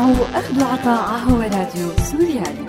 تسمعوا أخذ عطاء هو راديو سوريالي.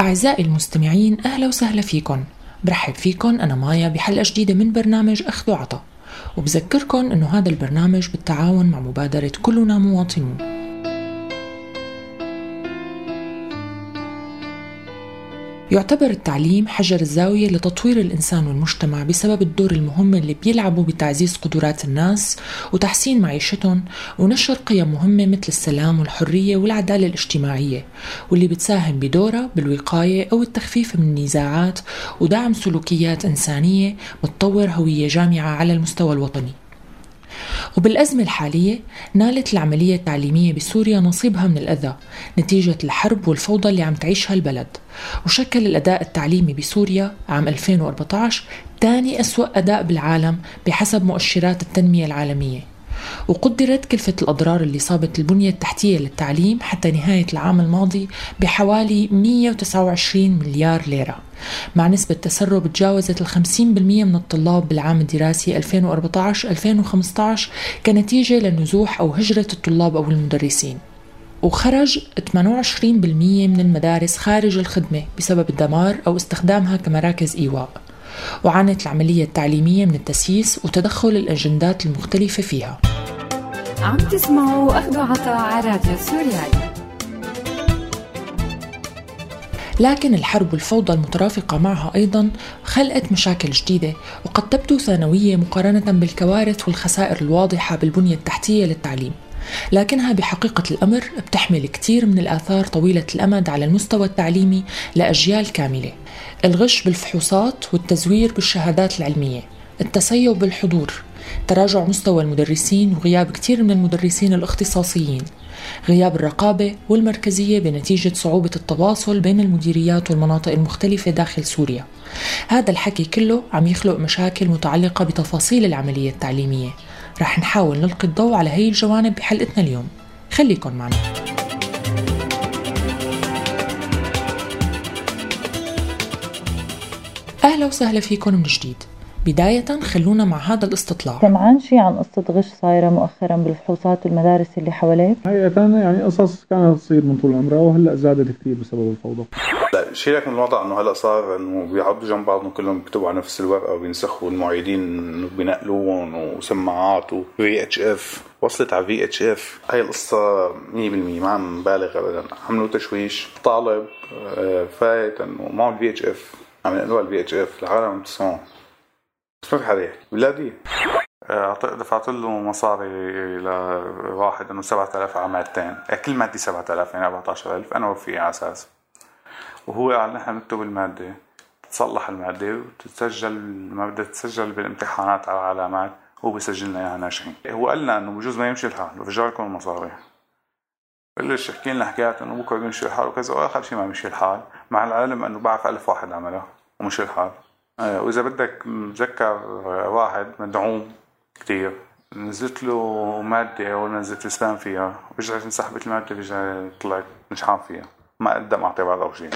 أعزائي المستمعين أهلا وسهلا فيكم. برحب فيكم أنا مايا بحلقة جديدة من برنامج أخذ وعطا وبذكركم أنه هذا البرنامج بالتعاون مع مبادرة كلنا مواطنون. يعتبر التعليم حجر الزاوية لتطوير الإنسان والمجتمع بسبب الدور المهم اللي بيلعبه بتعزيز قدرات الناس وتحسين معيشتهم ونشر قيم مهمة مثل السلام والحرية والعدالة الاجتماعية واللي بتساهم بدورها بالوقاية أو التخفيف من النزاعات ودعم سلوكيات إنسانية بتطور هوية جامعة على المستوى الوطني. وبالأزمة الحالية نالت العملية التعليمية بسوريا نصيبها من الأذى نتيجة الحرب والفوضى اللي عم تعيشها البلد. وشكل الأداء التعليمي بسوريا عام 2014 ثاني أسوأ أداء بالعالم بحسب مؤشرات التنمية العالمية. وقدرت كلفة الأضرار اللي صابت البنية التحتية للتعليم حتى نهاية العام الماضي بحوالي 129 مليار ليرة. مع نسبة تسرب تجاوزت ال 50% من الطلاب بالعام الدراسي 2014-2015 كنتيجة لنزوح أو هجرة الطلاب أو المدرسين. وخرج 28% من المدارس خارج الخدمة بسبب الدمار أو استخدامها كمراكز إيواء. وعانت العملية التعليمية من التسييس وتدخل الأجندات المختلفة فيها. عم تسمعوا أخذ عطاء على راديو سوريالي لكن الحرب والفوضى المترافقة معها أيضا خلقت مشاكل جديدة وقد تبدو ثانوية مقارنة بالكوارث والخسائر الواضحة بالبنية التحتية للتعليم. لكنها بحقيقة الأمر بتحمل كثير من الآثار طويلة الأمد على المستوى التعليمي لأجيال كاملة. الغش بالفحوصات والتزوير بالشهادات العلمية التسيب بالحضور تراجع مستوى المدرسين وغياب كثير من المدرسين الاختصاصيين. غياب الرقابة والمركزية بنتيجة صعوبة التواصل بين المديريات والمناطق المختلفة داخل سوريا. هذا الحكي كله عم يخلق مشاكل متعلقة بتفاصيل العملية التعليمية. رح نحاول نلقي الضوء على هي الجوانب بحلقتنا اليوم. خليكن معنا. أهلا وسهلا فيكم من جديد. بداية خلونا مع هذا الاستطلاع. سمعان شي عن قصة غش صايرة مؤخرا بالفحوصات والمدارس اللي حواليك؟ حقيقة يعني قصص كانت تصير من طول عمرها وهلأ زادت كثير بسبب الفوضى. لا شيلك من الوضع إنه هلأ صار إنه بيقعدوا جنب بعضهم كلهم بيكتبوا على نفس الورقة وبينسخوا المعيدين بينقلوهم وسماعات وفي اتش اف وصلت على في اتش اف هاي القصة 100% ما عم نبالغ ابدا. عملوا تشويش. طالب آه، فايت إنه معه الفي اتش اف عم ينقلوها الفي اتش اف العالم عم حدا يحكي بلادي آه، دفعت له مصاري لواحد إنه 7000 على مادتين كل مادة 7000 يعني 14000 أنا وفيه على أساس. وهو قال نحن نكتب المادة. تتصلح المادة وتتسجل ما بدها تتسجل بالامتحانات على علامات هو بيسجل لنا إياها ناجحين هو قال لنا إنه بجوز ما يمشي الحال. ورجع لكم المصاري بلش يحكي لنا؟ حكايات إنه بكرة بيمشي الحال وكذا. واخر شيء ما مشي الحال. مع العلم إنه بعرف ألف واحد عملها ومشي الحال. آه، وإذا بدك متذكر واحد مدعوم كثير نزلت له مادة أول ما نزلت الإسلام فيها رجعت انسحبت المادة رجعت طلعت نجحان فيها ما قدم اعتبار أو شيء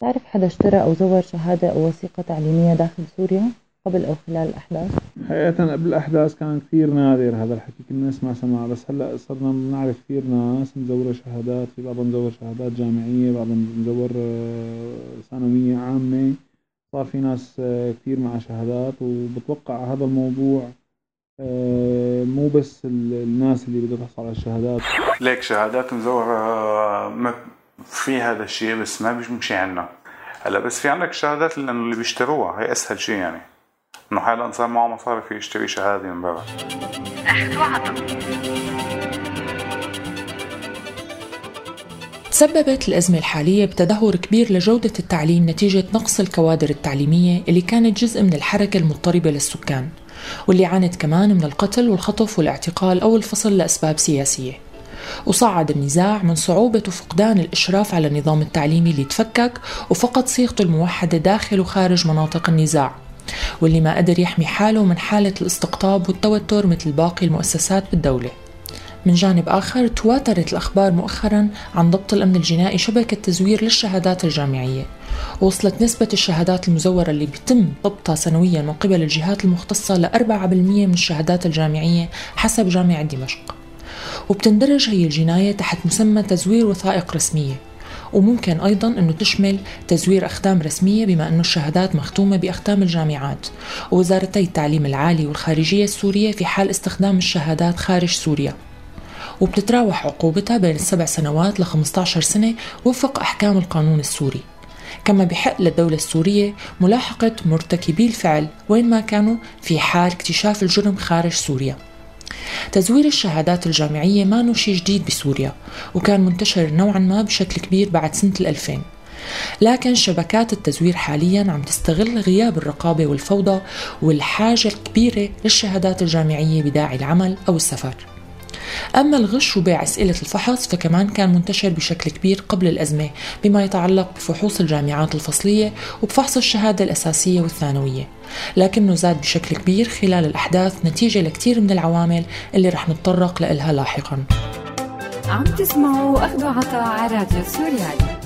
تعرف حدا اشترى أو زور شهادة أو وثيقة تعليمية داخل سوريا قبل أو خلال الأحداث؟ حقيقة قبل الأحداث كان كثير نادر هذا الحكي كنا نسمع سماع بس هلأ صرنا بنعرف كثير ناس مزورة شهادات في بعضهم مزور شهادات جامعية بعضهم مزور آه، ثانوية عامة صار في ناس آه، كثير مع شهادات وبتوقع هذا الموضوع آه، مو بس الناس اللي بدها تحصل على الشهادات. ليك شهادات مزورة في هذا الشيء بس ما بيمشي عنا. هلا بس في عندك شهادات اللي بيشتروها هي أسهل شيء يعني. إنه حالا صار معه مصاري في يشتري شهادة من برا. تسببت الأزمة الحالية بتدهور كبير لجودة التعليم نتيجة نقص الكوادر التعليمية اللي كانت جزء من الحركة المضطربة للسكان واللي عانت كمان من القتل والخطف والاعتقال أو الفصل لأسباب سياسية. وصعد النزاع من صعوبة وفقدان الإشراف على النظام التعليمي اللي تفكك وفقد صيغته الموحدة داخل وخارج مناطق النزاع واللي ما قدر يحمي حاله من حالة الاستقطاب والتوتر مثل باقي المؤسسات بالدولة. من جانب آخر تواترت الأخبار مؤخرا عن ضبط الأمن الجنائي شبكة تزوير للشهادات الجامعية. وصلت نسبة الشهادات المزورة اللي بيتم ضبطها سنويا من قبل الجهات المختصة ل 4% من الشهادات الجامعية حسب جامعة دمشق. وبتندرج هي الجناية تحت مسمى تزوير وثائق رسمية. وممكن أيضا أنه تشمل تزوير أختام رسمية بما أنه الشهادات مختومة بأختام الجامعات. ووزارتي التعليم العالي والخارجية السورية في حال استخدام الشهادات خارج سوريا. وبتتراوح عقوبتها بين السبع سنوات ل 15 سنة وفق أحكام القانون السوري. كما بحق للدولة السورية ملاحقة مرتكبي الفعل وين ما كانوا في حال اكتشاف الجرم خارج سوريا. تزوير الشهادات الجامعية ما شيء جديد بسوريا وكان منتشر نوعا ما بشكل كبير بعد سنة 2000 لكن شبكات التزوير حاليا عم تستغل غياب الرقابة والفوضى والحاجة الكبيرة للشهادات الجامعية بداعي العمل أو السفر. أما الغش وبيع أسئلة الفحص فكمان كان منتشر بشكل كبير قبل الأزمة بما يتعلق بفحوص الجامعات الفصلية وبفحص الشهادة الأساسية والثانوية. لكنه زاد بشكل كبير خلال الأحداث نتيجة لكثير من العوامل اللي رح نتطرق لها لاحقا. عم تسمعوا أخذوا عطاء على راديو سوريالي.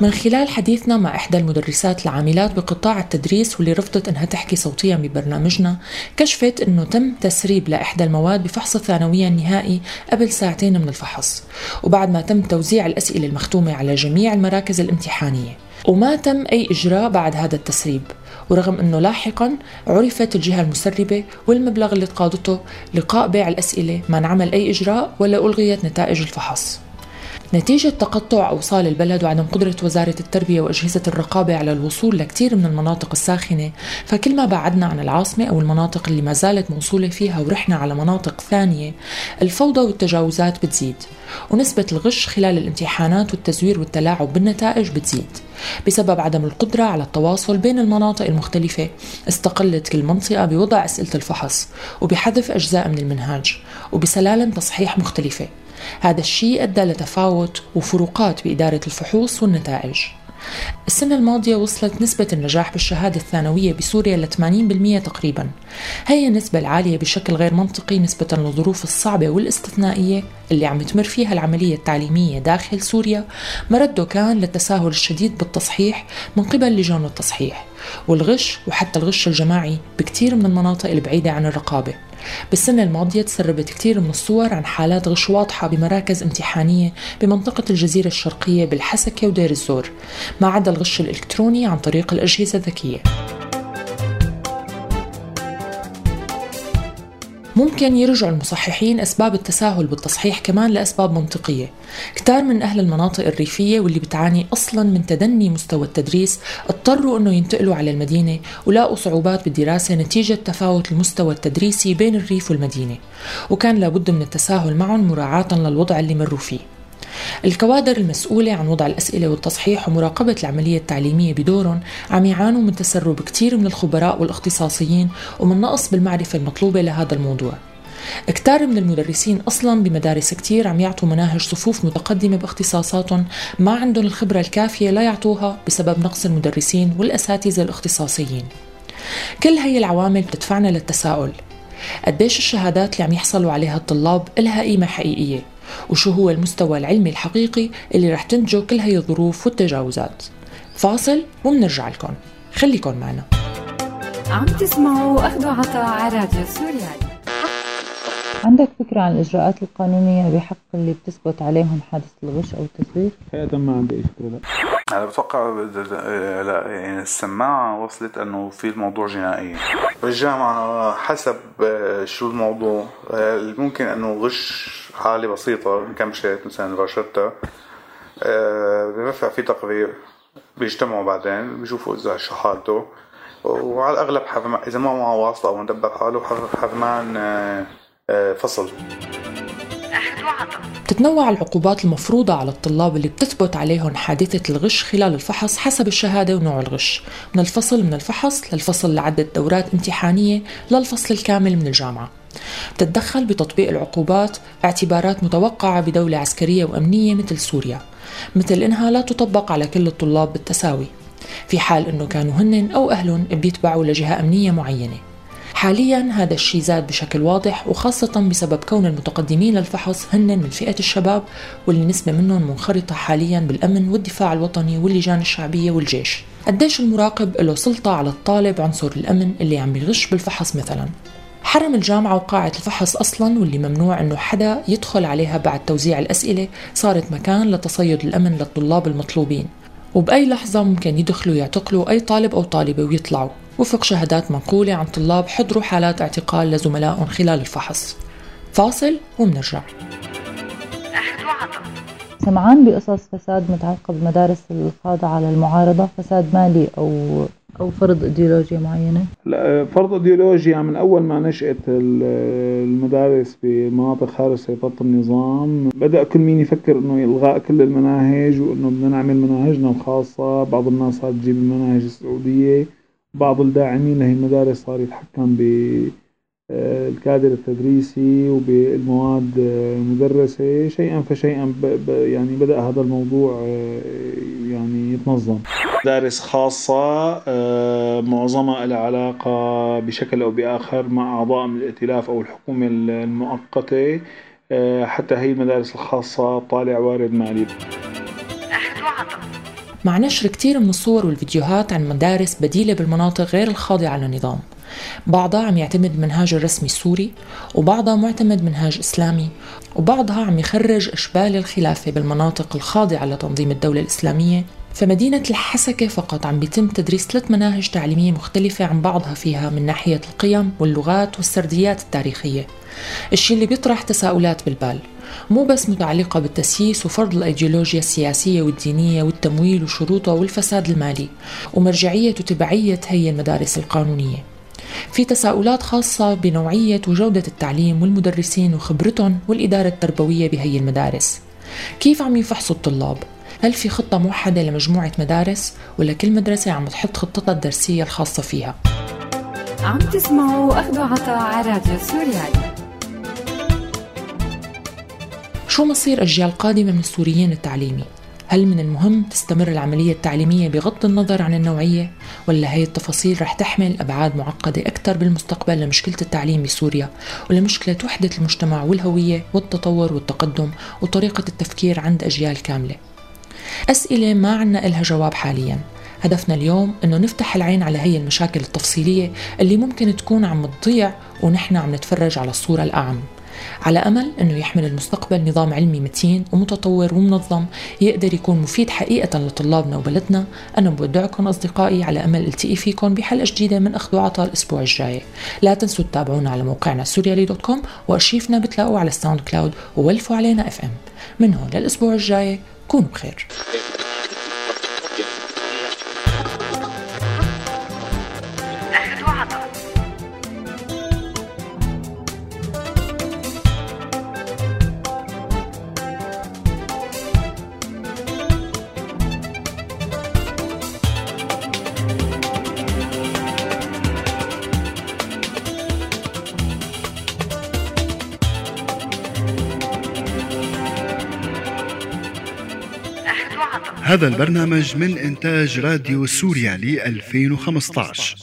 من خلال حديثنا مع إحدى المدرسات العاملات بقطاع التدريس واللي رفضت أنها تحكي صوتيا ببرنامجنا كشفت أنه تم تسريب لإحدى المواد بفحص الثانوية النهائي قبل ساعتين من الفحص. وبعد ما تم توزيع الأسئلة المختومة على جميع المراكز الامتحانية. وما تم أي إجراء بعد هذا التسريب. ورغم أنه لاحقا عرفت الجهة المسربة والمبلغ اللي تقاضته لقاء بيع الأسئلة ما انعمل أي إجراء ولا ألغيت نتائج الفحص. نتيجة تقطع أوصال البلد وعدم قدرة وزارة التربية وأجهزة الرقابة على الوصول لكثير من المناطق الساخنة. فكل ما بعدنا عن العاصمة أو المناطق اللي ما زالت موصولة فيها ورحنا على مناطق ثانية الفوضى والتجاوزات بتزيد ونسبة الغش خلال الامتحانات والتزوير والتلاعب بالنتائج بتزيد. بسبب عدم القدرة على التواصل بين المناطق المختلفة استقلت كل منطقة بوضع أسئلة الفحص وبحذف أجزاء من المنهاج وبسلالم تصحيح مختلفة. هذا الشيء أدى لتفاوت وفروقات بإدارة الفحوص والنتائج. السنة الماضية وصلت نسبة النجاح بالشهادة الثانوية بسوريا ل 80% تقريبا. هي النسبة العالية بشكل غير منطقي نسبة للظروف الصعبة والإستثنائية اللي عم تمر فيها العملية التعليمية داخل سوريا. مرده كان للتساهل الشديد بالتصحيح من قبل لجان التصحيح والغش وحتى الغش الجماعي بكثير من المناطق البعيدة عن الرقابة. بالسنة الماضية تسربت كثير من الصور عن حالات غش واضحة بمراكز امتحانية بمنطقة الجزيرة الشرقية بالحسكة ودير الزور ما عدا الغش الإلكتروني عن طريق الأجهزة الذكية. ممكن يرجع المصححين أسباب التساهل بالتصحيح كمان لأسباب منطقية. كتار من أهل المناطق الريفية واللي بتعاني أصلا من تدني مستوى التدريس اضطروا أنه ينتقلوا على المدينة ولاقوا صعوبات بالدراسة نتيجة تفاوت المستوى التدريسي بين الريف والمدينة. وكان لابد من التساهل معهم مراعاة للوضع اللي مروا فيه. الكوادر المسؤولة عن وضع الأسئلة والتصحيح ومراقبة العملية التعليمية بدورهم عم يعانوا من تسرب كثير من الخبراء والاختصاصيين ومن نقص بالمعرفة المطلوبة لهذا الموضوع. كتار من المدرسين أصلا بمدارس كتير عم يعطوا مناهج صفوف متقدمة باختصاصاتهم ما عندهم الخبرة الكافية لا يعطوها بسبب نقص المدرسين والأساتذة الاختصاصيين. كل هي العوامل بتدفعنا للتساؤل. قديش الشهادات اللي عم يحصلوا عليها الطلاب إلها قيمة حقيقية؟ وشو هو المستوى العلمي الحقيقي اللي رح تنتجه كل هي الظروف والتجاوزات. فاصل ومنرجع لكم. خليكن معنا. عم تسمعوا أخذوا عطاء على راديو سوريالي. عندك فكرة عن الإجراءات القانونية بحق اللي بتثبت عليهم حادث الغش أو التزوير؟ حقيقة ما عندي أي فكرة. لا أنا بتوقع لا يعني السماعة وصلت إنه في الموضوع جنائي. بالجامعة حسب شو الموضوع. ممكن إنه غش حالة بسيطة انكمشت مثلا باشرتها برفع في تقرير بيجتمعوا بعدين بيشوفوا إذا شو حالته. وعلى الأغلب حرمان إذا ما معه واسطه أو مدبر حاله حرمان فصل. بتتنوع العقوبات المفروضة على الطلاب اللي بتثبت عليهم حادثة الغش خلال الفحص حسب الشهادة ونوع الغش. من الفصل من الفحص للفصل لعدة دورات امتحانية للفصل الكامل من الجامعة. بتتدخل بتطبيق العقوبات اعتبارات متوقعة بدولة عسكرية وأمنية مثل سوريا مثل إنها لا تطبق على كل الطلاب بالتساوي. في حال أنه كانوا هن أو أهلهم بيتبعوا لجهة أمنية معينة. حاليا هذا الشيء زاد بشكل واضح وخاصة بسبب كون المتقدمين للفحص هن من فئة الشباب واللي نسبة منهم منخرطة حاليا بالأمن والدفاع الوطني واللجان الشعبية والجيش. قديش المراقب له سلطة على الطالب عنصر الأمن اللي عم بيغش بالفحص مثلا. حرم الجامعة وقاعة الفحص أصلا واللي ممنوع أنه حدا يدخل عليها بعد توزيع الأسئلة صارت مكان لتصيد الأمن للطلاب المطلوبين. وبأي لحظة ممكن يدخلوا يعتقلوا أي طالب أو طالبة ويطلعوا. وفق شهادات منقولة عن طلاب حضروا حالات اعتقال لزملائهم خلال الفحص. فاصل ومنرجع. سمعان بقصص فساد متعلقة بالمدارس الخاضعة للمعارضة فساد مالي أو أو فرض إيديولوجيا معينة؟ لا فرض إيديولوجيا من أول ما نشأت المدارس بمناطق خارج سيطرة النظام بدأ كل مين يفكر إنه إلغاء كل المناهج وإنه بدنا نعمل مناهجنا الخاصة. بعض الناس صارت تجيب المناهج السعودية. بعض الداعمين لهي المدارس صار يتحكم بالكادر التدريسي وبالمواد المدرسة شيئا فشيئا يعني بدأ هذا الموضوع يعني يتنظم. مدارس خاصة معظمها لها علاقة بشكل أو بآخر مع أعضاء من الائتلاف أو الحكومة المؤقتة حتى هي المدارس الخاصة طالع وارد مالي مع نشر كتير من الصور والفيديوهات عن مدارس بديلة بالمناطق غير الخاضعة للنظام. بعضها عم يعتمد منهاج الرسمي السوري وبعضها معتمد منهاج إسلامي وبعضها عم يخرج أشبال الخلافة بالمناطق الخاضعة لتنظيم الدولة الإسلامية. فمدينة الحسكة فقط عم بيتم تدريس ثلاث مناهج تعليمية مختلفة عن بعضها فيها من ناحية القيم واللغات والسرديات التاريخية. الشيء اللي بيطرح تساؤلات بالبال. مو بس متعلقة بالتسييس وفرض الأيديولوجيا السياسية والدينية والتمويل وشروطها والفساد المالي ومرجعية وتبعية هي المدارس القانونية. في تساؤلات خاصة بنوعية وجودة التعليم والمدرسين وخبرتهم والإدارة التربوية بهي المدارس. كيف عم يفحصوا الطلاب؟ هل في خطة موحدة لمجموعة مدارس ولا كل مدرسة عم تحط خطتها الدرسية الخاصة فيها؟ عم تسمعوا أخذ عطاء على راديو سوريالي شو مصير أجيال قادمة من السوريين التعليمي؟ هل من المهم تستمر العملية التعليمية بغض النظر عن النوعية؟ ولا هي التفاصيل رح تحمل أبعاد معقدة أكثر بالمستقبل لمشكلة التعليم بسوريا ولمشكلة وحدة المجتمع والهوية والتطور والتقدم وطريقة التفكير عند أجيال كاملة أسئلة ما عنا إلها جواب حالياً. هدفنا اليوم إنه نفتح العين على هي المشاكل التفصيلية اللي ممكن تكون عم تضيع ونحن عم نتفرج على الصورة الأعم. على أمل إنه يحمل المستقبل نظام علمي متين ومتطور ومنظم يقدر يكون مفيد حقيقة لطلابنا وبلدنا. أنا بودعكم أصدقائي على أمل التقي فيكم بحلقة جديدة من أخذ وعطاء الأسبوع الجاي. لا تنسوا تتابعونا على موقعنا سوريالي dot com وأرشيفنا بتلاقوه على ال SoundCloud وولفوا علينا FM. من هون للأسبوع الجاي كونوا بخير هذا البرنامج من إنتاج راديو سوريالي 2015